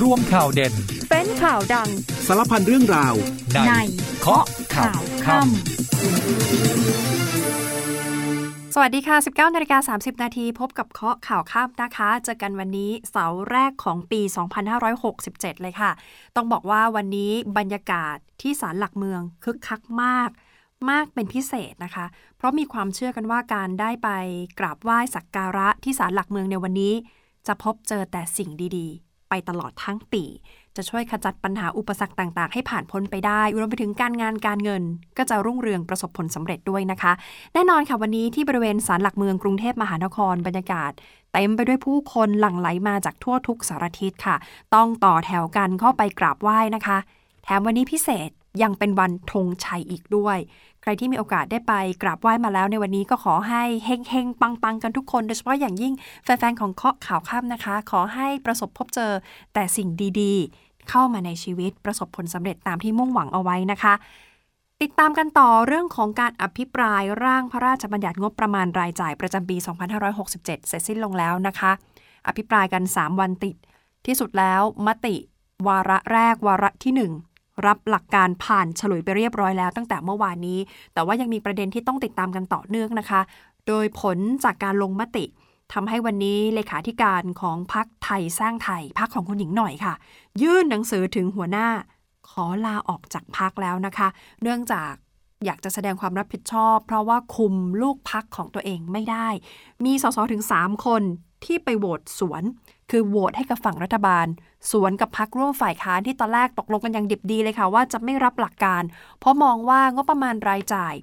รวมข่าวเด่น เป็นข่าวดัง สารพันเรื่องราว ในเคาะข่าวค่ำสวัสดีค่ะ 19นาฬิกา30 นาทีพบกับเคาะข่าวค่ำนะคะ เจอกันวันนี้เสาร์แรกของปี 2567 เลยค่ะ ต้องบอกว่าวันนี้บรรยากาศที่ศาลหลักเมืองคึกคักมากมากเป็นพิเศษนะคะ เพราะมีความเชื่อกันว่าการได้ไปกราบไหว้สักการะที่ศาลหลักเมืองในวันนี้ จะพบเจอแต่สิ่งดีๆ ไปตลอดทั้งปี จะช่วยขจัดปัญหาอุปสรรคต่างๆ ให้ผ่านพ้นไปได้รวมไปถึงการงานการเงิน ก็จะรุ่งเรืองประสบผลสำเร็จด้วยนะคะ แน่นอนค่ะวันนี้ที่บริเวณศาลหลักเมืองกรุงเทพมหานครบรรยากาศเต็มไปด้วยผู้คนหลั่งไหลมาจากทั่วทุกสารทิศค่ะ ต้องต่อแถวกันเข้าไปกราบไหว้นะคะ แถมวันนี้พิเศษ ยังเป็นวันธงชัยอีกด้วย ใครที่มีโอกาสได้ไปกราบไหว้มาแล้วในวันนี้ก็ขอให้เฮงเฮงปังปังๆ กันทุกคน โดยเฉพาะอย่างยิ่งแฟนๆ ของเคาะข่าวค่ำนะคะ ขอให้ประสบพบเจอแต่สิ่งดีๆ เข้ามาในชีวิตประสบผลสำเร็จตามที่มุ่งหวังเอาไว้นะคะติดตามกันต่อเรื่องของการอภิปรายร่างพระราชบัญญัติงบประมาณรายจ่ายประจำปี 2567 เสร็จสิ้นลงแล้วนะคะ อภิปรายกัน 3 วันติด ที่สุดแล้วมติ วาระแรกวาระที่1 รับหลักการผ่านฉลุยไปเรียบร้อยแล้วตั้งแต่เมื่อวานนี้ แต่ว่ายังมีประเด็นที่ต้องติดตามกันต่อเนื่องนะคะ โดยผลจากการลงมติทำให้วันนี้เลขาธิการของพักไทยสร้างไทยพักของคุณหญิงหน่อยค่ะ ยื่นหนังสือถึงหัวหน้า ขอลาออกจากพักแล้วนะคะ เนื่องจากอยากจะแสดงความรับผิดชอบ เพราะว่าคุมลูกพักของตัวเองไม่ได้ มีสสถึง 3 คนที่ไปโหวตสวน คือโหวตให้กับฝั่งรัฐบาล สวนกับพักร่วมฝ่ายค้านที่ตอนแรกตกลงกันอย่างดิบดีเลยค่ะ ว่าจะไม่รับหลักการ เพราะมองว่างบประมาณรายจ่าย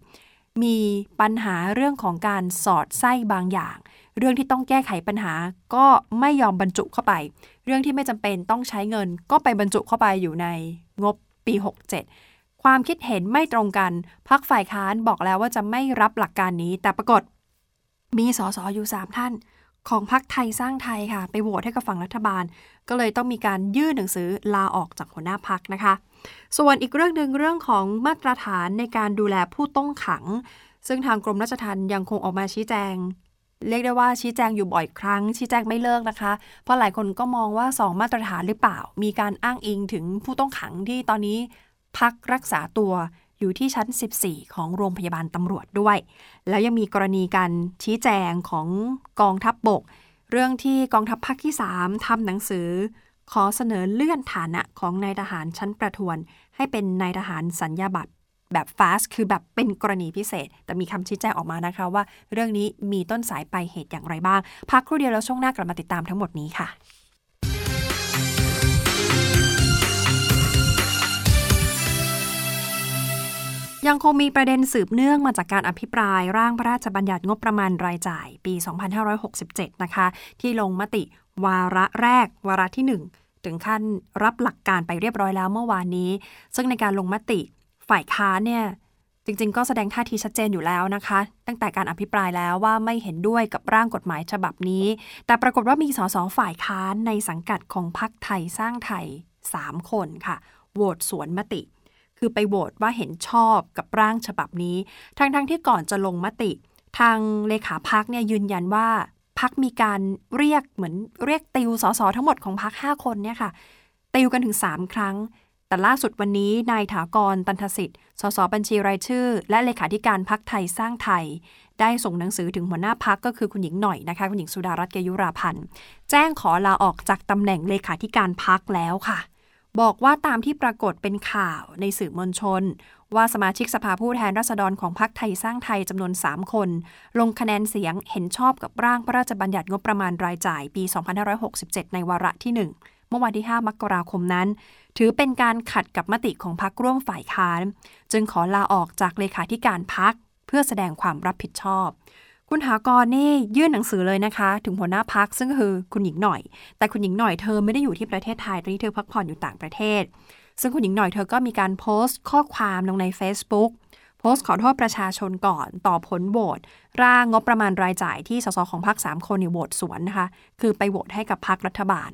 มีปัญหาเรื่องของการสอดไส้บางอย่าง เรื่องที่ต้องแก้ไขปัญหาก็ไม่ยอมบรรจุเข้าไป เรื่องที่ไม่จำเป็นต้องใช้เงิน ก็ไปบรรจุเข้าไปอยู่ในงบปี 67 ความคิดเห็นไม่ตรงกันพักฝ่ายค้านบอกแล้วว่าจะไม่รับหลักการนี้แต่ปรากฏมีสสอยู่ 3 ท่าน ของพักไทยสร้างไทยค่ะ ไปโหวตให้กับฝั่งรัฐบาล ก็เลยต้องมีการยื่นหนังสือลาออกจากหัวหน้าพักนะคะ ส่วนอีกเรื่องหนึ่งเรื่องของมาตรฐานในการดูแลผู้ต้องขัง ซึ่งทางกรมราชทัณฑ์ยังคงออกมาชี้แจง เรียกได้ว่าชี้แจงอยู่บ่อยครั้ง ชี้แจงไม่เลิกนะคะ เพราะหลายคนก็มองว่า 2 มาตรฐานหรือเปล่า มีการอ้างอิงถึงผู้ต้องขังที่ตอนนี้พักรักษาตัว อยู่ที่ชั้น 14 ของโรงพยาบาลตำรวจด้วย แล้วยังมีกรณีการชี้แจงของกองทัพบบก เรื่องที่กองทัพภาคที่ 3ทำหนังสือ ขอเสนอเลื่อนฐานะของนายทหารชั้นประทวน ให้เป็นนายทหารสัญญาบัตรแบบ fast คือแบบเป็นกรณีพิเศษ แต่มีคำชี้แจงออกมานะคะว่า เรื่องนี้มีต้นสายปลายเหตุอย่างไรบ้าง พักครู่เดียวแล้วช่วงหน้ากลับมาติดตามทั้งหมดนี้ค่ะ ยังคงมีประเด็นสืบเนื่องมาจากการอภิปรายร่างพระราชบัญญัติงบประมาณรายจ่ายปี 2567 นะคะ ที่ลงมติวาระแรก วาระที่ 1 ถึงขั้นรับหลักการไปเรียบร้อยแล้วเมื่อวานนี้ ซึ่งในการลงมติฝ่ายค้านเนี่ยจริงๆ ก็แสดงท่าทีชัดเจนอยู่แล้วนะคะ ตั้งแต่การอภิปรายแล้วว่าไม่เห็นด้วยกับร่างกฎหมายฉบับนี้ แต่ปรากฏว่ามีสสฝ่ายค้านในสังกัดของพรรคไทยสร้างไทย 3 คนค่ะโหวตสวนมติ คือไปโหวตว่าเห็นชอบกับร่างฉบับนี้ ทั้งๆทที่ก่อนจะลงมติ ทางเลขาพักเนี่ยยืนยันว่าพักมีการเรียกเหมือนเรียกติวสสทั้งหมดของพัก5คนเนี่ยค่ะ ติวกันถึง 3 ครั้ง แต่ล่าสุดวันนี้นายถากรตันทสิทธิ์สสบัญชีรายชื่อ และเลขาธิการพักไทยสร้างไทย ได้ส่งหนังสือถึงหัวหน้าพักก็คือคุณหญิงหน่อยนะคะ คุณหญิงสุดารัตน์เกยุราพันธ์แจ้งขอลาออกจากตำแหน่งเลขาธิการพักแล้วค่ะ บอกว่าตามที่ปรากฏเป็นข่าวในสื่อมวลชน ว่าสมาชิกสภาผู้แทนราษฎรของพรรคไทยสร้างไทยจำนวน 3 คน ลงคะแนนเสียงเห็นชอบกับร่างพระราชบัญญัติงบประมาณรายจ่ายปี 2567 ในวาระที่ 1 เมื่อวันที่ 5 มกราคมนั้น ถือเป็นการขัดกับมติของพรรคร่วมฝ่ายค้าน จึงขอลาออกจากเลขาธิการพรรคเพื่อแสดงความรับผิดชอบ คุณหากรนี่ยื่นหนังสือเลยนะคะ ถึงหัวหน้าพักซึ่งก็คือคุณหญิงหน่อย แต่คุณหญิงหน่อยเธอไม่ได้อยู่ที่ประเทศไทยตอนนี้เธอพักผ่อนอยู่ต่างประเทศ ซึ่งคุณหญิงหน่อยเธอก็มีการโพสต์ข้อความลงใน Facebook โพสต์ขอโทษประชาชนก่อนต่อผลโหวตร่างงบประมาณรายจ่ายที่สสของพรรคสามคนเนี่ยโหวตสวนนะคะ คือไปโหวตให้กับพรรครัฐบาล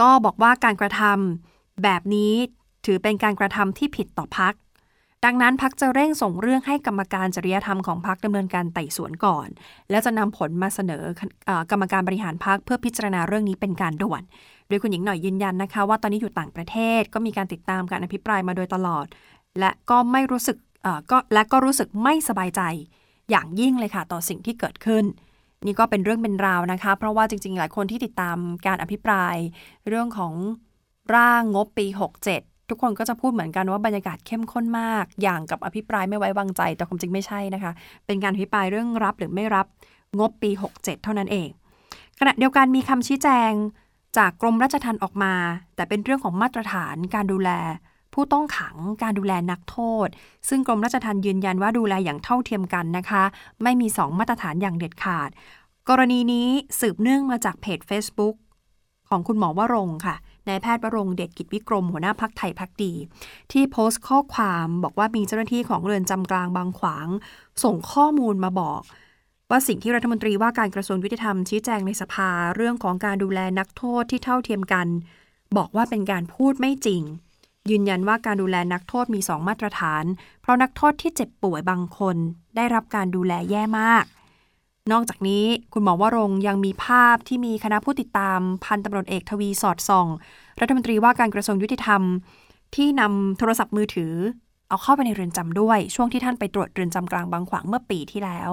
ก็บอกว่าการกระทำแบบนี้ถือเป็นการกระทำที่ผิดต่อพรรค ดังนั้นพักจะเร่งส่งเรื่องให้กรรมการจริยธรรมของพักดำเนินการไต่สวนก่อน แล้วจะนำผลมาเสนอกรรมการบริหารพักเพื่อพิจารณาเรื่องนี้เป็นการด่วน โดยคุณหญิงหน่อยยืนยันนะคะ ว่าตอนนี้อยู่ต่างประเทศก็มีการติดตามการอภิปรายมาโดยตลอด และก็ไม่รู้สึกก็และก็รู้สึกไม่สบายใจ อย่างยิ่งเลยค่ะต่อสิ่งที่เกิดขึ้นนี่ก็เป็นเรื่องเป็นราวนะคะ เพราะว่าจริง ๆ หลายคนที่ติดตามการอภิปราย เรื่องของร่างงบปี 67 ทุกคนก็จะพูดเหมือนกันว่าบรรยากาศเข้มข้นมาก อย่างกับอภิปรายไม่ไว้วางใจ แต่ความจริงไม่ใช่นะคะ เป็นการอภิปรายเรื่องรับหรือไม่รับงบปี 67 เท่านั้นเอง ขณะเดียวกันมีคำชี้แจงจากกรมราชทัณฑ์ออกมา แต่เป็นเรื่องของมาตรฐานการดูแล ผู้ต้องขังการดูแลนักโทษ ซึ่งกรมราชทัณฑ์ยืนยันว่าดูแลอย่างเท่าเทียมกันนะคะ ไม่มี 2 มาตรฐานอย่างเด็ดขาด กรณีนี้สืบเนื่องมาจากเพจ Facebook ของคุณหมอวรงค่ะ นายแพทย์วรงเดชกิจวิกรม หัวหน้าพักไทยพักดี ที่โพสต์ข้อความบอกว่ามีเจ้าหน้าที่ของเรือนจำกลางบางขวาง ส่งข้อมูลมาบอก ว่าสิ่งที่รัฐมนตรีว่าการกระทรวงยุติธรรมชี้แจงในสภาเรื่องของการดูแลนักโทษที่เท่าเทียมกัน บอกว่าเป็นการพูดไม่จริง ยืนยันว่าการดูแลนักโทษมี2มาตรฐาน เพราะนักโทษที่เจ็บป่วยบางคน ได้รับการดูแลแย่มาก นอกจากนี้คุณหมอวรงยังมีภาพที่มีคณะผู้ติดตามพันตำรวจเอกทวีสอดส่อง รัฐมนตรีว่าการกระทรวงยุติธรรม ที่นำโทรศัพท์มือถือ เอาเข้าไปในเรือนจำด้วย ช่วงที่ท่านไปตรวจเรือนจำกลางบางขวางเมื่อปีที่แล้ว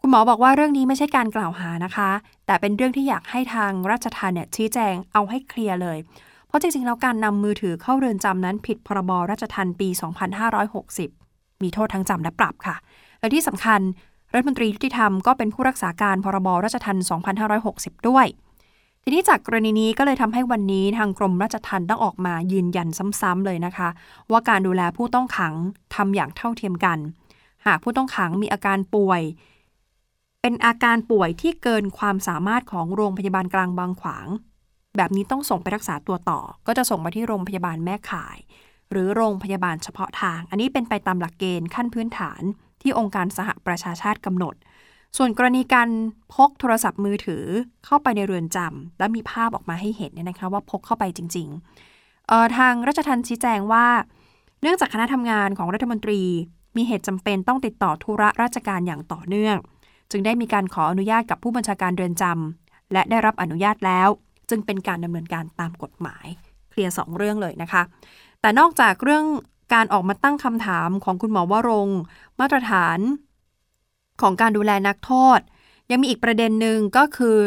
คุณหมอบอกว่าเรื่องนี้ไม่ใช่การกล่าวหานะคะ แต่เป็นเรื่องที่อยากให้ทางราชทัณฑ์เนี่ยชี้แจงเอาให้เคลียร์เลย เพราะจริงๆแล้วการนำมือถือเข้าเรือนจำนั้นผิดพรบราชทัณฑ์ปี 2560 มีโทษทั้งจำและปรับค่ะและที่สำคัญ รัฐมนตรียุติธรรมก็เป็นผู้รักษาการพรบราชทัณฑ์2560 ด้วย ทีนี้จากกรณีนี้ก็เลยทำให้วันนี้ทางกรมราชทัณฑ์ต้องออกมายืนยันซ้ำๆเลยนะคะ ว่าการดูแลผู้ต้องขังทำอย่างเท่าเทียมกัน หากผู้ต้องขังมีอาการป่วย เป็นอาการป่วยที่เกินความสามารถของโรงพยาบาลกลางบางขวาง แบบนี้ต้องส่งไปรักษาตัวต่อ ก็จะส่งมาที่โรงพยาบาลแม่ข่าย หรือโรงพยาบาลเฉพาะทาง อันนี้เป็นไปตามหลักเกณฑ์ขั้นพื้นฐาน ที่องค์การสหประชาชาติกำหนด ส่วนกรณีการพกโทรศัพท์มือถือเข้าไปในเรือนจำและมีภาพออกมาให้เห็นเนี่ยนะคะว่าพกเข้าไปจริงๆทางราชทัณฑ์ชี้แจงว่า เนื่องจากคณะทำงานของรัฐมนตรี มีเหตุจำเป็นต้องติดต่อธุระราชการอย่างต่อเนื่อง จึงได้มีการขออนุญาตกับผู้บัญชาการเรือนจำและได้รับอนุญาตแล้ว จึงเป็นการดำเนินการตามกฎหมายเคลียร์สองเรื่องเลยนะคะ แต่นอกจากเรื่อง การออกมาตั้งคำถามของคุณหมอวรงมาตรฐาน ของการดูแลนักโทษ ยังมีอีกประเด็นหนึ่งก็คือ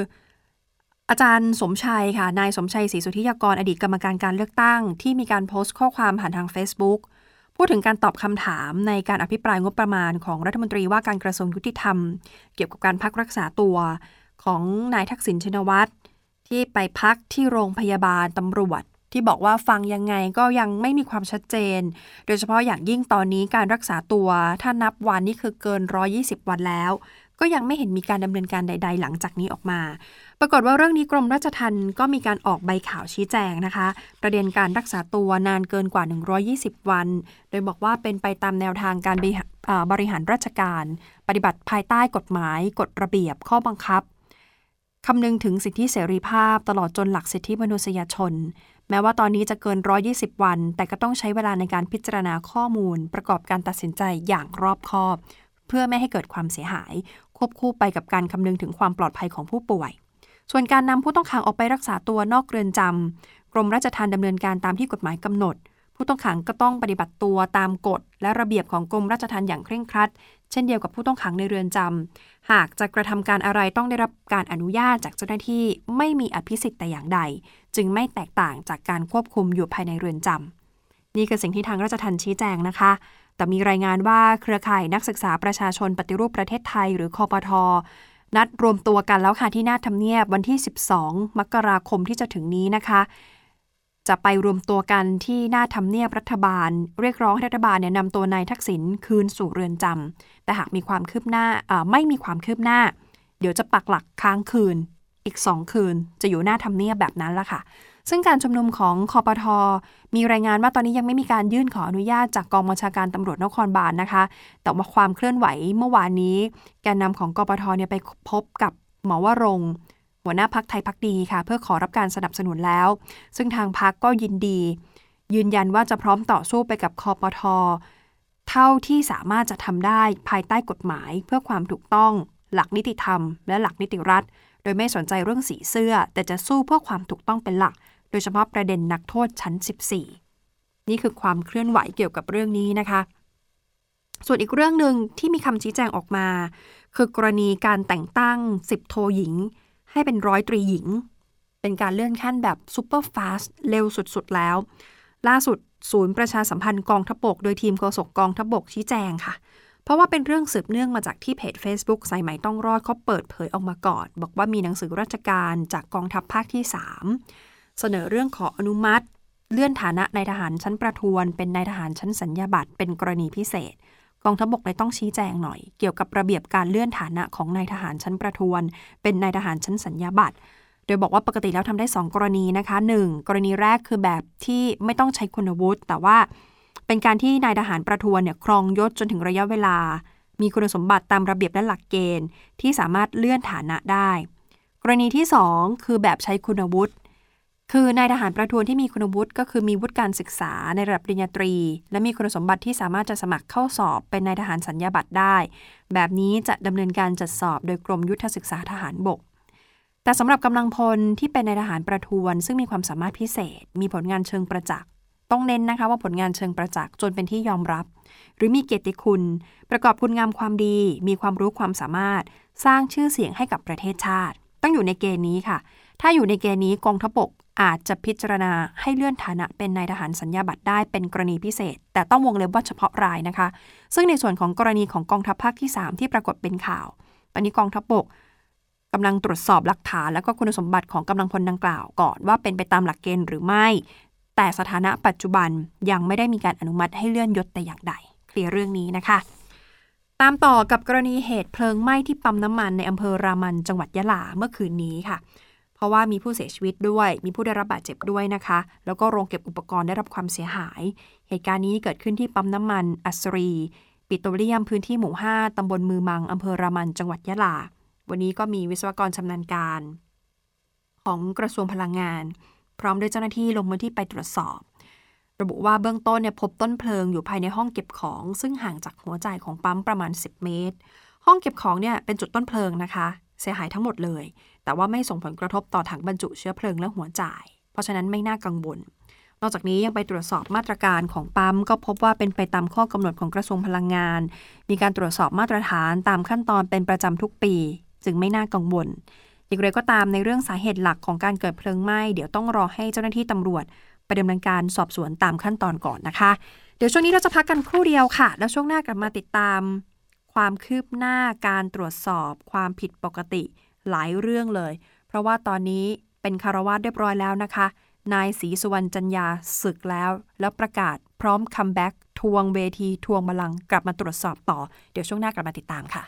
อาจารย์สมชัยค่ะนายสมชัยศรีสุธิยากรอดีตกรรมการการเลือกตั้ง ที่มีการโพสต์ข้อความผ่านทาง Facebook พูดถึงการตอบคำถามในการอภิปรายงบประมาณของรัฐมนตรีว่าการกระทรวงยุติธรรม เกี่ยวกับการพักรักษาตัวของนายทักษิณชินวัตรที่ไปพักที่โรงพยาบาลตำรวจ ที่บอกว่าฟังยังไงก็ยังไม่มีความชัดเจน โดยเฉพาะอย่างยิ่งตอนนี้การรักษาตัว ถ้านับวันนี่คือเกิน 120 วันแล้ว ก็ยังไม่เห็นมีการดำเนินการใด ๆ หลังจากนี้ออกมา ปรากฏว่าเรื่องนี้กรมราชทัณฑ์ก็มีการออกใบข่าวชี้แจงนะคะ ประเด็นการรักษาตัวนานเกินกว่า 120 วัน โดยบอกว่าเป็นไปตามแนวทางการบริหารราชการ ปฏิบัติภายใต้กฎหมาย กฎระเบียบ ข้อบังคับคำนึงถึงสิทธิเสรีภาพตลอดจนหลักสิทธิมนุษยชน แม้ว่าตอนนี้จะเกิน 120 วัน แต่ก็ต้องใช้เวลาในการพิจารณาข้อมูล ประกอบการตัดสินใจอย่างรอบคอบ เพื่อไม่ให้เกิดความเสียหาย ควบคู่ไปกับการคำนึงถึงความปลอดภัยของผู้ป่วย ส่วนการนำผู้ต้องขังออกไปรักษาตัวนอกเรือนจำกรมราชทัณฑ์ดำเนินการตามที่กฎหมายกำหนด ผู้ต้องขังก็ต้องปฏิบัติตัวตามกฎ และระเบียบของกรมราชทัณฑ์อย่างเคร่งครัด เช่นเดียวกับผู้ต้องขังในเรือนจำหากจะกระทำการอะไรต้องได้รับการอนุญาตจากเจ้าหน้าที่ไม่มีอภิสิทธิ์แต่อย่างใด จึงไม่แตกต่างจากการควบคุมอยู่ภายในเรือนจำนี่คือสิ่งที่ทางราชทัณฑ์ชี้แจงนะคะ แต่มีรายงานว่าเครือข่ายนักศึกษาประชาชนปฏิรูปประเทศไทย หรือคอปทนัดรวมตัวกันแล้วค่ะที่หน้าทำเนียบวันที่ 12 มกราคมที่จะถึงนี้นะคะ จะไปรวมตัวกันที่หน้าทำเนียบรัฐบาล เรียกร้องให้รัฐบาลเนี่ยนำตัวนายทักษิณคืนสู่เรือนจำแต่หากมีความคืบหน้าไม่มีความคืบหน้า เดี๋ยวจะปักหลักค้างคืน อีกสองคืน จะอยู่หน้าทำเนียบแบบนั้นละค่ะ ซึ่งการชุมนุมของคอปทอมีรายงานว่าตอนนี้ยังไม่มีการยื่นขออนุญาตจากกองบัญชาการตำรวจนครบาลนนะคะ แต่ว่าความเคลื่อนไหวเมื่อวานนี้ แกนนำของกปทเนี่ยไปพบกับหมอวรงหัวหน้าพักไทยพักดีค่ะ เพื่อขอรับการสนับสนุนแล้ว ซึ่งทางพักก็ยินดี ยืนยันว่าจะพร้อมต่อสู้ไปกับคอปทเท่าที่สามารถจะทำได้ภายใต้กฎหมายเพื่อความถูกต้อง หลักนิติธรรม และหลักนิติรัฐ โดยไม่สนใจเรื่องสีเสื้อ แต่จะสู้เพื่อความถูกต้องเป็นหลัก โดยเฉพาะประเด็นนักโทษชั้น 14 นี่คือความเคลื่อนไหวเกี่ยวกับเรื่องนี้นะคะ ส่วนอีกเรื่องหนึ่งที่มีคำชี้แจงออกมา คือกรณีการแต่งตั้งสิบโทหญิง ให้เป็นร้อยตรีหญิง เป็นการเลื่อนขั้นแบบซูเปอร์ฟาสเร็วสุดๆแล้ว ล่าสุดศูนย์ประชาสัมพันธ์กองทพบก โดยทีมโฆษกกองทพบกชี้แจงค่ะ เพราะว่าเป็นเรื่องสืบเนื่องมาจากที่เพจ Facebook สายใหม่ต้องรอดเขาเปิดเผยออกมาก่อน บอกว่ามีหนังสือราชการจากกองทัพภาคที่ 3 เสนอเรื่องขออนุมัติ เลื่อนฐานะนายทหารชั้นประทวน เป็นนายทหารชั้นสัญญาบัตรเป็นกรณีพิเศษกองทัพบกเลยต้องชี้แจงหน่อย เกี่ยวกับระเบียบการเลื่อนฐานะของนายทหารชั้นประทวน เป็นนายทหารชั้นสัญญาบัตรโดยบอกว่าปกติแล้วทำได้ 2 กรณีนะคะ 1. กรณีแรกคือแบบที่ไม่ต้องใช้คุณวุฒิแต่ว่า เป็นการที่นายทหารประทวนเนี่ยครองยศจนถึงระยะเวลา มีคุณสมบัติตามระเบียบและหลักเกณฑ์ ที่สามารถเลื่อนฐานะได้ กรณีที่ 2 คือแบบใช้คุณวุฒิคือนายทหารประทวนที่มีคุณวุฒิก็คือมีวุฒิการศึกษาในระดับปริญญาตรี และมีคุณสมบัติที่สามารถจะสมัครเข้าสอบเป็นนายทหารสัญญาบัตรได้ แบบนี้จะดำเนินการจัดสอบโดยกรมยุทธศึกษาทหารบก แต่สำหรับกำลังพลที่เป็นในทหารประทวน ซึ่งมีความสามารถพิเศษ มีผลงานเชิงประจักษ์ ต้องเน้นนะคะว่าผลงานเชิงประจักษ์จนเป็นที่ยอมรับ หรือมีเกียรติคุณ ประกอบคุณงามความดี มีความรู้ความสามารถ สร้างชื่อเสียงให้กับประเทศชาติ ต้องอยู่ในเกณฑ์นี้ค่ะ ถ้าอยู่ในเกณฑ์นี้กองทัพบกอาจจะพิจารณาให้เลื่อนฐานะเป็นนายทหารสัญญาบัตรได้เป็นกรณีพิเศษ แต่ต้องวงเล็บว่าเฉพาะรายนะคะ ซึ่งในส่วนของกรณีของกองทัพภาคที่ 3 ที่ปรากฏเป็นข่าว ตอนนี้กองทัพบกกำลังตรวจสอบหลักฐานและก็คุณสมบัติของกำลังพลดังกล่าวก่อนว่าเป็นไปตามหลักเกณฑ์หรือไม่ แต่สถานะปัจจุบันยังไม่ได้มีการอนุมัติให้เลื่อนยศแต่อย่างใดเคลียร์เรื่องนี้นะคะ ตามต่อกับกรณีเหตุเพลิงไหม้ที่ปั๊มน้ำมันในอำเภอรามันจังหวัดยะลาเมื่อคืนนี้ค่ะ เพราะว่ามีผู้เสียชีวิตด้วย มีผู้ได้รับบาดเจ็บด้วยนะคะ แล้วก็โรงเก็บอุปกรณ์ได้รับความเสียหาย เหตุการณ์นี้เกิดขึ้นที่ปั๊มน้ำมันอัสรี ปิโตรเลียมพื้นที่หมู่ 5ตำบลมือมังอำเภอรามันจังหวัดยะลา วันนี้ก็มีวิศวกรชำนาญการ ของกระทรวงพลังงาน พร้อมด้วยเจ้าหน้าที่ลงมือที่ไปตรวจสอบ ระบุว่าเบื้องต้นเนี่ยพบต้นเพลิงอยู่ภายในห้องเก็บของ ซึ่งห่างจากหัวจ่ายของปั๊มประมาณ 10 เมตร ห้องเก็บของเนี่ยเป็นจุดต้นเพลิงนะคะ เสียหายทั้งหมดเลย แต่ว่าไม่ส่งผลกระทบต่อถังบรรจุเชื้อเพลิงและหัวจ่าย เพราะฉะนั้นไม่น่ากังวลนอกจากนี้ยังไปตรวจสอบมาตรการของปั๊ม ก็พบว่าเป็นไปตามข้อกำหนดของกระทรวงพลังงาน มีการตรวจสอบมาตรฐานตามขั้นตอนเป็นประจำทุกปี จึงไม่น่ากังวล อย่างไรก็ตามในเรื่องสาเหตุหลักของการเกิดเพลิงไหม้เดี๋ยวต้องรอให้เจ้าหน้าที่ตำรวจไปดำเนินการสอบสวนตามขั้นตอนก่อนนะคะ เดี๋ยวช่วงนี้เราจะพักกันครู่เดียวค่ะ แล้วช่วงหน้ากลับมาติดตาม ความคืบหน้าการตรวจสอบ ความผิดปกติหลายเรื่องเลย เพราะว่าตอนนี้เป็นฆราวาสเรียบร้อยแล้วนะคะ นายศรีสุวรรณจรรยาสึกแล้ว แล้วประกาศพร้อม comeback ทวงเวทีทวงบัลลังก์กลับมาตรวจสอบต่อ เดี๋ยวช่วงหน้ากลับมาติดตามค่ะ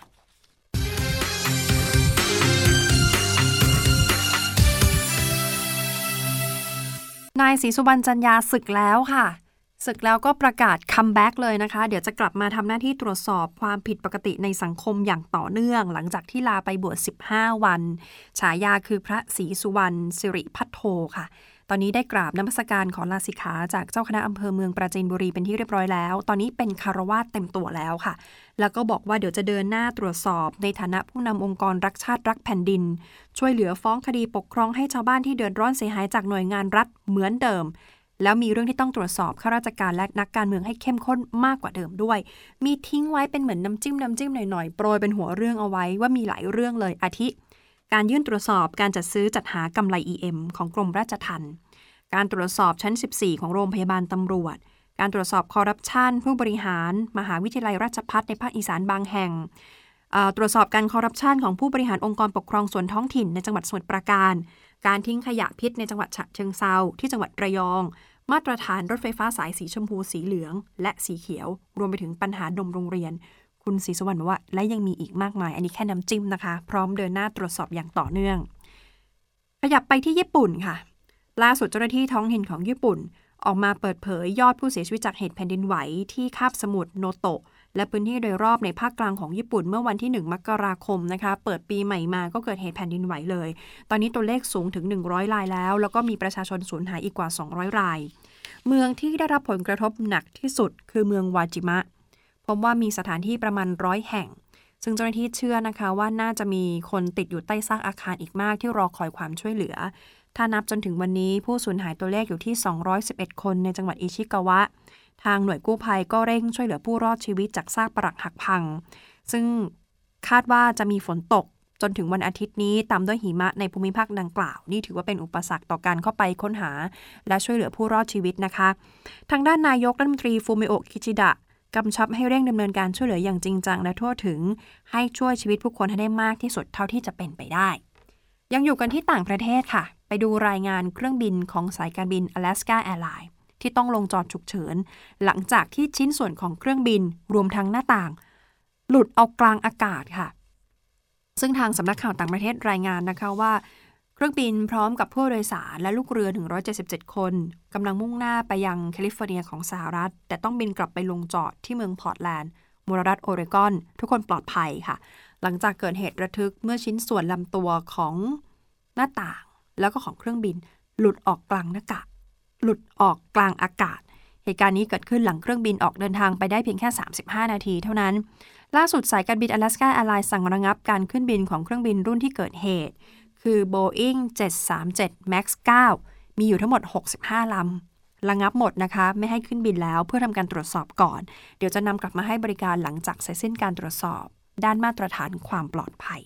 นายศรีสุวรรณจรรยาสึกแล้วค่ะสึกแล้วก็ประกาศ comeback เลยนะคะ เดี๋ยวจะกลับมาทำหน้าที่ตรวจสอบความผิดปกติในสังคมอย่างต่อเนื่อง หลังจากที่ลาไปบวช 15 วัน ฉายาคือพระศรีสุวรรณสิริพัทโทค่ะ ตอนนี้ได้กราบน้ำมศการขอลาสิกขาจากเจ้าคณะอำเภอเมืองปราจีนบุรีเป็นที่เรียบร้อยแล้ว ตอนนี้เป็นคารวาสเต็มตัวแล้วค่ะ แล้วก็บอกว่าเดี๋ยวจะเดินหน้าตรวจสอบ ในฐานะผู้นำองค์กรรักชาติรักแผ่นดิน ช่วยเหลือฟ้องคดีปกครองให้ชาวบ้านที่เดือดร้อนเสียหายจากหน่วยงานรัฐเหมือนเดิมแล้วมีเรื่องที่ต้องตรวจสอบข้าราชการและนักการเมืองให้เข้มข้นมากกว่าเดิมด้วย มีทิ้งไว้เป็นเหมือนน้ำจิ้มน้ำจิ้มหน่อยๆ โปรยเป็นหัวเรื่องเอาไว้ว่ามีหลายเรื่องเลยอาทิ การยื่นตรวจสอบการจัดซื้อจัดหากำไร EM ของกรมราชทัณฑ์การตรวจสอบชั้น 14 ของโรงพยาบาลตำรวจ การตรวจสอบคอร์รัปชันผู้บริหาร มหาวิทยาลัยราชพัฒในภาคอีสานบางแห่ง ตรวจสอบการคอร์รัปชันของผู้บริหารองค์กรปกครองส่วนท้องถิ่นในจังหวัดสมุทรปราการ การทิ้งขยะพิษในจังหวัดฉะเชิงเซาที่จังหวัดระยอง มาตรฐานรถไฟฟ้าสายสีชมพูสีเหลือง และสีเขียว รวมไปถึงปัญหาดมโรงเรียน คุณศรีสวรรค์บอกว่า และยังมีอีกมากมาย อันนี้แค่น้ำจิ้มนะคะ พร้อมเดินหน้าตรวจสอบอย่างต่อเนื่อง ขยับไปที่ญี่ปุ่นค่ะ ล่าสุดเจ้าหน้าที่ท้องถิ่นของญี่ปุ่น ออกมาเปิดเผยยอดผู้เสียชีวิตจากเหตุแผ่นดินไหวที่คาบสมุทรโนโตะและพื้นที่โดยรอบในภาคกลางของญี่ปุ่นเมื่อวันที่ 1 มกราคมนะคะ เปิดปีใหม่มาก็เกิดเหตุแผ่นดินไหวเลย ตอนนี้ตัวเลขสูงถึง 100 รายแล้ว แล้วก็มีประชาชนสูญหายอีกกว่า 200 ราย เมืองที่ได้รับผลกระทบหนักที่สุดคือเมืองวาจิมะ พบว่ามีสถานที่ประมาณร้อยแห่ง ซึ่งเจ้าหน้าที่เชื่อนะคะว่าน่าจะมีคนติดอยู่ใต้ซากอาคารอีกมากที่รอคอยความช่วยเหลือ ถ้านับจนถึงวันนี้ผู้สูญหายตัวเลขอยู่ที่ 211 คนในจังหวัดอิชิกาวะ ทางหน่วยกู้ภัยก็เร่งช่วยเหลือผู้รอดชีวิตจากซากปรักหักพัง ซึ่งคาดว่าจะมีฝนตกจนถึงวันอาทิตย์นี้ตามด้วยหิมะในภูมิภาคดังกล่าว นี่ถือว่าเป็นอุปสรรคต่อการเข้าไปค้นหา และช่วยเหลือผู้รอดชีวิตนะคะ ทางด้านนายกรัฐมนตรีฟูมิโอะคิจิดะ กำชับให้เร่งดำเนินการช่วยเหลืออย่างจริงจังและทั่วถึง ให้ช่วยชีวิตผู้คนให้ได้มากที่สุดเท่าที่จะเป็นไปได้ ยังอยู่กันที่ต่างประเทศค่ะ ไปดูรายงานเครื่องบินของสายการบิน Alaska Airlines ที่ต้องลงจอดฉุกเฉิน หลังจากที่ชิ้นส่วนของเครื่องบินรวมทั้งหน้าต่าง หลุดออกกลางอากาศค่ะ ซึ่งทางสำนักข่าวต่างประเทศรายงานนะคะว่า เครื่องบินพร้อมกับผู้โดยสารและลูกเรือ 177 คนกำลังมุ่งหน้าไปยังแคลิฟอร์เนียของสหรัฐ แต่ต้องบินกลับไปลงจอดที่เมืองพอร์ตแลนด์มลรัฐโอเรกอน ทุกคนปลอดภัยค่ะ หลังจากเกิดเหตุระทึกเมื่อชิ้นส่วนลำตัวของหน้าต่าง แล้วก็ของเครื่องบิน หลุดออกกลางหน้ากากหลุดออกกลางอากาศ เหตุการณ์นี้เกิดขึ้นหลังเครื่องบินออกเดินทางไปได้เพียงแค่ 35 นาทีเท่านั้น ล่าสุดสายการบิน Alaska Airlines สั่งระงับการขึ้นบินของเครื่องบินรุ่นที่เกิดเหตุ คือ Boeing 737 MAX 9 มีอยู่ทั้งหมด 65 ลำ ระงับหมดนะคะ ไม่ให้ขึ้นบินแล้วเพื่อทำการตรวจสอบก่อน เดี๋ยวจะนำกลับมาให้บริการหลังจากเสร็จสิ้นการตรวจสอบ ด้านมาตรฐานความปลอดภัย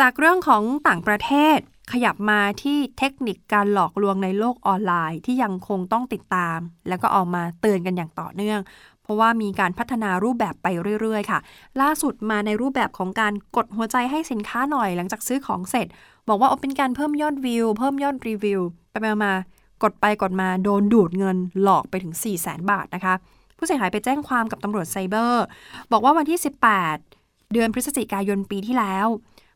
จากเรื่องของต่างประเทศขยับมาที่เทคนิคการหลอกลวงในโลกออนไลน์ที่ยังคงต้องติดตาม แล้วก็ออกมาเตือนกันอย่างต่อเนื่อง เพราะว่ามีการพัฒนารูปแบบไปเรื่อย ๆ ค่ะ ล่าสุดมาในรูปแบบของการกดหัวใจให้สินค้าหน่อยหลังจากซื้อของเสร็จ บอกว่าเอาเป็นการเพิ่มยอดวิว เพิ่มยอดรีวิว ไปมามากดไปกดมาโดนดูดเงินหลอกไปถึง 4 0 0 0 0 0บาทนะคะ ผู้เสียหายไปแจ้งความกับตำรวจไซเบอร์ บอกว่าวันที่ 18 เดือนพฤศจิกายนปีที่แล้ว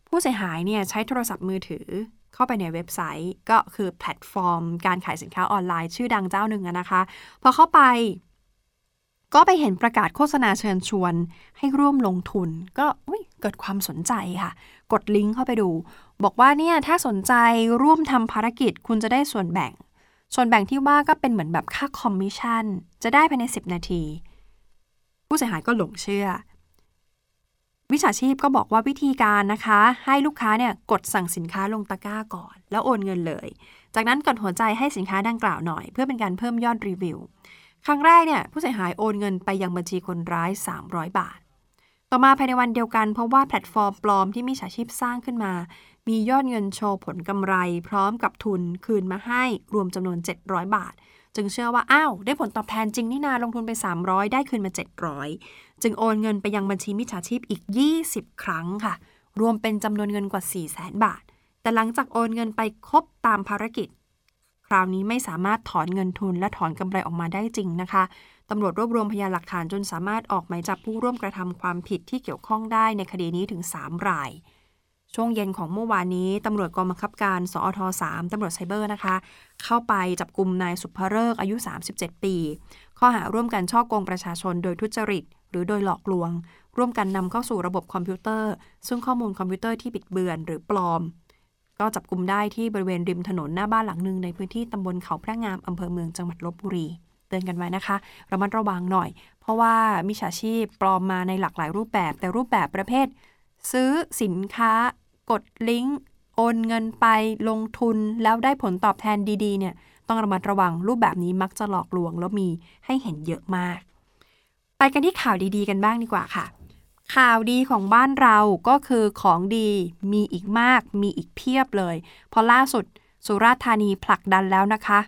ผู้เสียหายเนี่ยใช้โทรศัพท์มือถือเข้าไปในเว็บไซต์ ก็คือแพลตฟอร์ม การขายสินค้าออนไลน์ชื่อดังเจ้าหนึ่งนะคะ พอเข้าไป ก็ไปเห็นประกาศโฆษณาเชิญชวนให้ร่วมลงทุน ก็เกิดความสนใจค่ะ กดลิงก์เข้าไปดู บอกว่าเนี่ยถ้าสนใจร่วมทำภารกิจคุณจะได้ส่วนแบ่ง ส่วนแบ่งที่ว่าก็เป็นเหมือนแบบค่าคอมมิชชั่น จะได้ภายใน 10 นาที ผู้เสียหายก็หลงเชื่อ วิชาชีพก็บอกว่าวิธีการนะคะ ให้ลูกค้าเนี่ยกดสั่งสินค้าลงตะกร้าก่อน แล้วโอนเงินเลย จากนั้นกดหัวใจให้สินค้าดังกล่าวหน่อย เพื่อเป็นการเพิ่มยอดรีวิว ครั้งแรกเนี่ยผู้เสียหายโอนเงินไปยังบัญชีคนร้าย 300 บาท ต่อมาภายในวันเดียวกันเพราะว่าแพลตฟอร์มปลอมที่มิจฉาชีพสร้างขึ้นมา มียอดเงินโชว์ผลกำไร พร้อมกับทุนคืนมาให้รวมจำนวน 700 บาท จึงเชื่อว่าอ้าวได้ผลตอบแทนจริงนี่นาลงทุนไป 300 ได้คืนมา 700 จึงโอนเงินไปยังบัญชีมิจฉาชีพอีก 20 ครั้งค่ะ รวมเป็นจำนวนเงินกว่า 4 0 0 0 0 0 บาท แต่หลังจากโอนเงินไปครบตามภารกิจ คราวนี้ไม่สามารถถอนเงินทุนและถอนกำไรออกมาได้จริงนะคะตำรวจรวบรวมพยานหลักฐานจนสามารถออกหมายจับผู้ร่วมกระทำความผิดที่เกี่ยวข้องได้ในคดีนี้ถึง 3 ราย ช่วงเย็นของเมื่อวานนี้ตำรวจกองบังคับการ สอท3ตำรวจไซเบอร์นะคะ เข้าไปจับกลุ่มนายสุภเริกอายุ 37 ปี ข้อหาร่วมกันฉ้อโกงประชาชนโดยทุจริต หรือโดยหลอกลวง ร่วมกันนำเข้าสู่ระบบคอมพิวเตอร์ ซึ่งข้อมูลคอมพิวเตอร์ที่บิดเบือน หรือปลอม ก็จับกลุ่มได้ที่บริเวณริมถนนหน้าบ้านหลังหนึ่งในพื้นที่ตำบลเขาพระงามอำเภอเมืองจังหวัดลพบุรี เตือนกันไว้นะคะระมัดระวังหน่อย เพราะว่ามิจฉาชีพปลอมมาในหลากหลายรูปแบบ แต่รูปแบบประเภท ซื้อสินค้า กดลิงก์โอนเงินไปลงทุนแล้วได้ผลตอบแทนดีๆเนี่ยต้องระมัดระวังรูปแบบนี้มักจะหลอกลวงแล้วมีให้เห็นเยอะมาก ไปกันที่ข่าวดีๆกันบ้างดีกว่าค่ะ ข่าวดีของบ้านเราก็คือของดีมีอีกมาก มีอีกเพียบเลย เพราะล่าสุดสุราษฎร์ธานีผลักดันแล้วนะคะ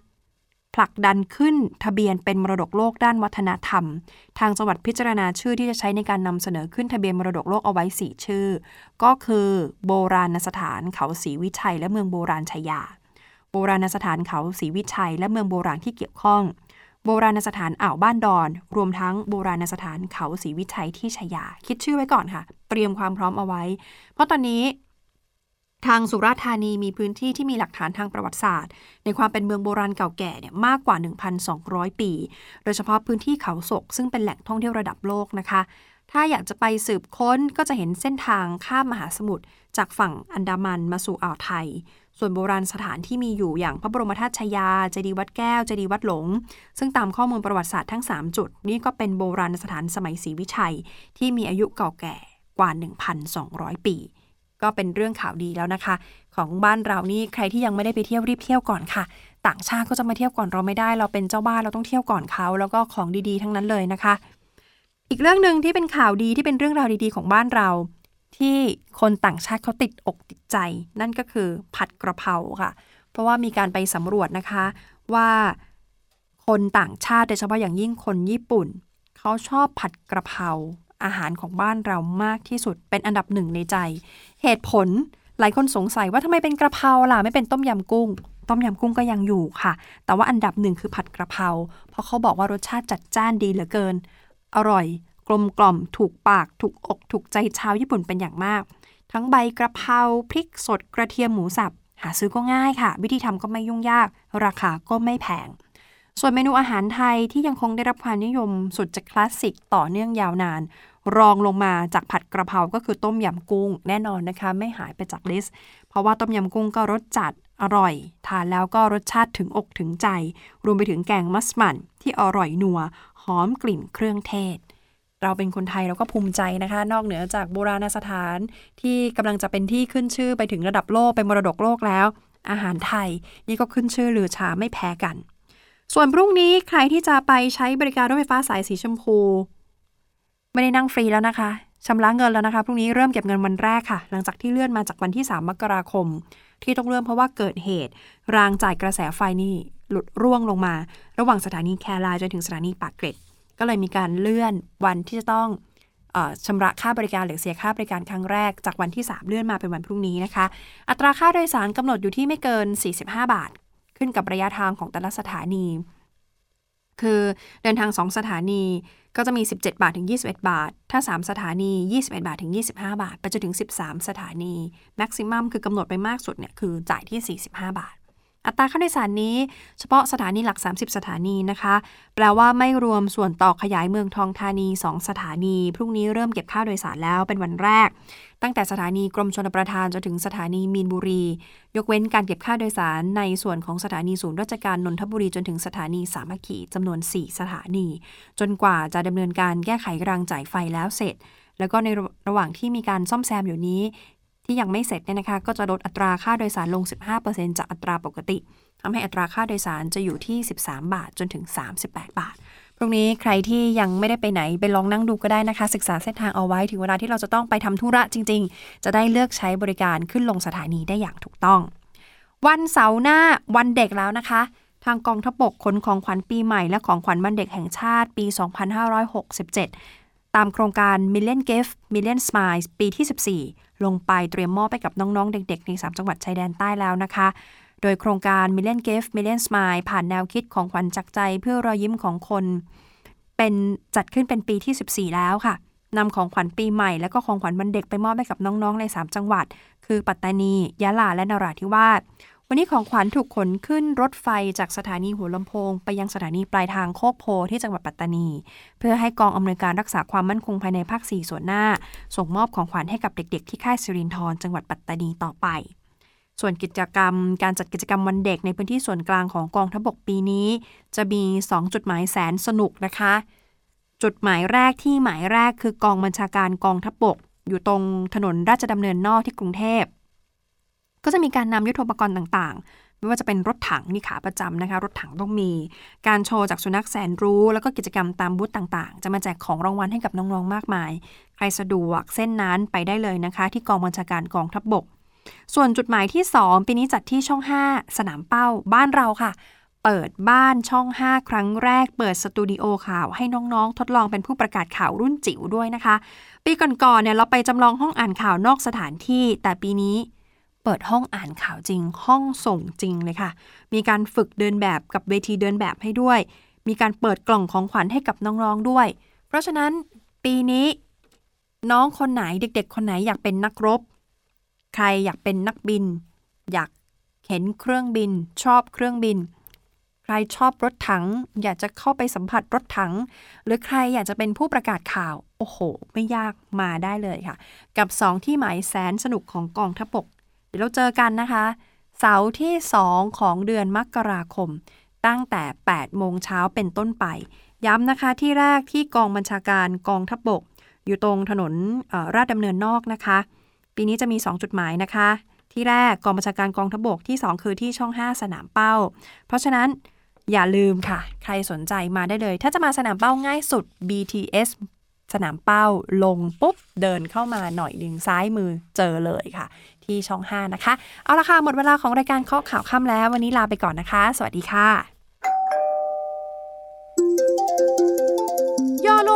ผลักดันขึ้นทะเบียนเป็นมรดกโลกด้านวัฒนธรรม ทางจังหวัดพิจารณาชื่อที่จะใช้ในการนำเสนอขึ้นทะเบียนมรดกโลกเอาไว้ 4 ชื่อ ก็คือโบราณสถานเขาศรีวิชัย และเมืองโบราณชัยยา โบราณสถานเขาศรีวิชัย และเมืองโบราณที่เกี่ยวข้อง โบราณสถานอ่าวบ้านดอน รวมทั้งโบราณสถานเขาศรีวิชัยที่ชัยยา คิดชื่อไว้ก่อนค่ะ เตรียมความพร้อมเอาไว้ เพราะตอนนี้ ทางสุราษฎร์ธานีมีพื้นที่ที่มีหลักฐานทางประวัติศาสตร์ ในความเป็นเมืองโบราณเก่าแก่เนี่ยมากกว่า 1,200 ปี โดยเฉพาะพื้นที่เขาศก ซึ่งเป็นแหล่งท่องเที่ยวระดับโลกนะคะ ถ้าอยากจะไปสืบค้นก็จะเห็นเส้นทางข้ามมหาสมุทรจากฝั่งอันดามันมาสู่อ่าวไทย ส่วนโบราณสถานที่มีอยู่อย่างพระบรมธาตุชยา เจดีย์วัดแก้ว เจดีย์วัดหลง ซึ่งตามข้อมูลประวัติศาสตร์ทั้ง 3 จุด นี่ก็เป็นโบราณสถานสมัยศรีวิชัย ที่มีอายุเก่าแก่กว่า 1,200 ปี ก็เป็นเรื่องข่าวดีแล้วนะคะ ของบ้านเรานี่ใครที่ยังไม่ได้ไปเที่ยวรีบเที่ยวก่อนค่ะ ต่างชาติก็จะมาเที่ยวก่อนเราไม่ได้ เราเป็นเจ้าบ้านเราต้องเที่ยวก่อนเขาแล้วก็ของดีๆ ทั้งนั้นเลยนะคะ อีกเรื่องหนึ่งที่เป็นข่าวดีที่เป็นเรื่องราวดีๆ ของบ้านเรา ที่คนต่างชาติเขาติดอกติดใจ นั่นก็คือผัดกระเพราค่ะ เพราะว่ามีการไปสำรวจนะคะว่าคนต่างชาติโดยเฉพาะอย่างยิ่งคนญี่ปุ่น เขาชอบผัดกระเพราอาหารของบ้านเรามากที่สุดเป็นอันดับหนึ่งในใจ เหตุผลหลายคนสงสัยว่าทำไมเป็นกระเพราล่ะไม่เป็นต้มยำกุ้ง ต้มยำกุ้งก็ยังอยู่ค่ะ แต่ว่าอันดับหนึ่งคือผัดกระเพราเพราะเขาบอกว่ารสชาติจัดจ้านดีเหลือเกิน อร่อย กลมกล่อมถูกปาก ถูกอกถูกใจชาวญี่ปุ่นเป็นอย่างมาก ทั้งใบกระเพราพริกสดกระเทียมหมูสับ หาซื้อก็ง่ายค่ะ วิธีทำก็ไม่ยุ่งยาก ราคาก็ไม่แพง ส่วนเมนูอาหารไทยที่ยังคงได้รับความนิยมสุดจะคลาสสิกต่อเนื่องยาวนาน รองลงมาจากผัดกระเพราก็คือต้มยำกุ้งแน่นอนนะคะ ไม่หายไปจากลิสต์ เพราะว่าต้มยำกุ้งก็รสจัดอร่อย ทานแล้วก็รสชาติถึงอกถึงใจ รวมไปถึงแกงมัสมั่นที่อร่อยนัว หอมกลิ่นเครื่องเทศ เราเป็นคนไทยเราก็ภูมิใจนะคะ นอกเหนือจากโบราณสถานที่กำลังจะเป็นที่ขึ้นชื่อไปถึงระดับโลกเป็นมรดกโลกแล้ว อาหารไทยนี่ก็ขึ้นชื่อลือชาไม่แพ้กัน ส่วนพรุ่งนี้ใครที่จะไปใช้บริการรถไฟฟ้าสายสีชมพู ไม่ได้นั่งฟรีแล้วนะคะชำระเงินแล้วนะคะพรุ่งนี้เริ่มเก็บเงินวันแรกค่ะ หลังจากที่เลื่อนมาจากวันที่ 3 มกราคม ที่ต้องเลื่อนเพราะว่าเกิดเหตุ รางจ่ายกระแสไฟนี่หลุดร่วงลงมา ระหว่างสถานีแคราจนถึงสถานีปากเกร็ด ก็เลยมีการเลื่อนวันที่จะต้องออชำระค่าบริการหรือเสียค่าบริการครั้งแรกจากวันที่ 3 เลื่อนมาเป็นวันพรุ่งนี้นะคะ อัตราค่าโดยสารกำหนดอยู่ที่ไม่เกิน 45 บาท ขึ้นกับระยะทางของแต่ละสถานี คือเดินทาง 2 สถานีก็จะมี 17 บาทถึง 21 บาท ถ้า 3 สถานี 21 บาทถึง 25 บาท ไปจนถึง 13 สถานี แม็กซิมัมคือกำหนดไปมากสุดเนี่ยคือจ่ายที่ 45 บาท อัตราค่าโดยสารนี้เฉพาะสถานีหลัก 30 สถานีนะคะ แปลว่าไม่รวมส่วนต่อขยายเมืองทองธานี 2 สถานี พรุ่งนี้เริ่มเก็บค่าโดยสารแล้วเป็นวันแรก ตั้งแต่สถานีกรมชลประทานจนถึงสถานีมีนบุรี ยกเว้นการเก็บค่าโดยสารในส่วนของสถานีศูนย์ราชการนนทบุรีจนถึงสถานีสามัคคีจำนวน 4 สถานี จนกว่าจะดำเนินการแก้ไขรางจ่ายไฟแล้วเสร็จ แล้วก็ในระหว่างที่มีการซ่อมแซมอยู่นี้ ที่ยังไม่เสร็จเนี่ยนะคะ ก็จะลดอัตราค่าโดยสารลง 15%จากอัตราปกติทำให้อัตราค่าโดยสารจะอยู่ที่ 13 บาทจนถึง 38 บาทพรุ่งนี้ใครที่ยังไม่ได้ไปไหนไปลองนั่งดูก็ได้นะคะ ศึกษาเส้นทางเอาไว้ถึงเวลาที่เราจะต้องไปทำธุระจริง ๆ จะได้เลือกใช้บริการขึ้นลงสถานีได้อย่างถูกต้อง วันเสาร์หน้าวันเด็กแล้วนะคะ ทางกองทัพบกขนของขวัญปีใหม่และของขวัญวันเด็กแห่งชาติปี 2567 ตามโครงการ Million Gift Million Smiles ปีที่ 14 ลงไปเตรียมมอบไปกับน้องๆ เด็กๆ ใน 3 จังหวัดชายแดนใต้แล้วนะคะ โดยโครงการ Million Gift Million Smile ผ่านแนวคิดของขวัญจากใจเพื่อรอยยิ้มของคน เป็นจัดขึ้นเป็นปีที่ 14 แล้วค่ะนำของขวัญปีใหม่ และก็ของขวัญวันเด็กไปมอบให้กับน้องๆ ใน 3 จังหวัด คือปัตตานี ยะลา และนราธิวาส วันนี้ของขวัญถูกขนขึ้นรถไฟจากสถานีหัวลำโพง ไปยังสถานีปลายทางโคกโพที่จังหวัดปัตตานี เพื่อให้กองอำนวยการรักษาความมั่นคงภายในภาค 4 ส่วนหน้า ส่งมอบของขวัญให้กับเด็กๆ ที่ค่ายสิรินทรจังหวัดปัตตานีต่อไป ส่วนกิจกรรม การจัดกิจกรรมวันเด็กในพื้นที่ส่วนกลางของกองทัพบกปีนี้ จะมี 2 จุดหมายแสนสนุกนะคะ จุดหมายแรกที่หมายแรกคือกองบัญชาการกองทัพบก อยู่ตรงถนนราชดำเนินนอกที่กรุงเทพ ก็จะมีการนำยุทโธปกรณ์ต่างๆ ไม่ว่าจะเป็นรถถังนี่ขาประจำนะคะ รถถังต้องมี การโชว์จากสุนัขแสนรู้ แล้วก็กิจกรรมตามบูธต่างๆ จะมาแจกของรางวัลให้กับน้องๆมากมาย ใครสะดวกเส้นนั้นไปได้เลยนะคะ ที่กองบัญชาการกองทัพบกส่วนจุดหมายที่ 2 ปีนี้จัดที่ช่อง 5 สนามเป้าบ้านเราค่ะเปิดบ้านช่อง 5 ครั้งแรก เปิดสตูดิโอข่าวให้น้องๆ ทดลองเป็นผู้ประกาศข่าวรุ่นจิ๋วด้วยนะคะ ปีก่อนๆเนี่ยเราไปจำลองห้องอ่านข่าวนอกสถานที่ แต่ปีนี้ ปิดห้องอ่านข่าวจริง ห้องส่งจริงเลยค่ะ มีการฝึกเดินแบบกับเวทีเดินแบบให้ด้วย มีการเปิดกล่องของขวัญให้กับน้องๆด้วย เพราะฉะนั้นปีนี้ น้องคนไหนเด็ก ๆ คนไหนอยากเป็นนักรบ ใครอยากเป็นนักบิน อยากเห็นเครื่องบิน ชอบเครื่องบิน ใครชอบรถถัง อยากจะเข้าไปสัมผัสรถถัง หรือใครอยากจะเป็นผู้ประกาศข่าว โอ้โห ไม่ยากมาได้เลยค่ะ กับ 2 ที่หมายแสนสนุกของกองทัพบก เดี๋ยวเราเจอกันนะคะ เสาร์ที่ 2 ของเดือนมกราคม ตั้งแต่ 8 โมงเช้าเป็นต้นไป ย้ำนะคะที่แรกที่กองบัญชาการกองทัพบบก อยู่ตรงถนนราชดำเนินนอกนะคะ ปีนี้จะมี 2 จุดหมายนะคะ ที่แรกกองบัญชาการกองทัพบบกที่ 2 คือที่ช่อง 5 สนามเป้า เพราะฉะนั้นอย่าลืมค่ะ ใครสนใจมาได้เลย ถ้าจะมาสนามเป้าง่ายสุด BTS สนามเป้าลงปุ๊บเดินเข้ามาหน่อยดึงซ้ายมือเจอเลยค่ะ ที่ช่อง 5 นะคะ เอาละค่ะ หมดเวลาของรายการเคาะข่าวค่ำแล้ว วันนี้ลาไปก่อนนะคะ สวัสดีค่ะ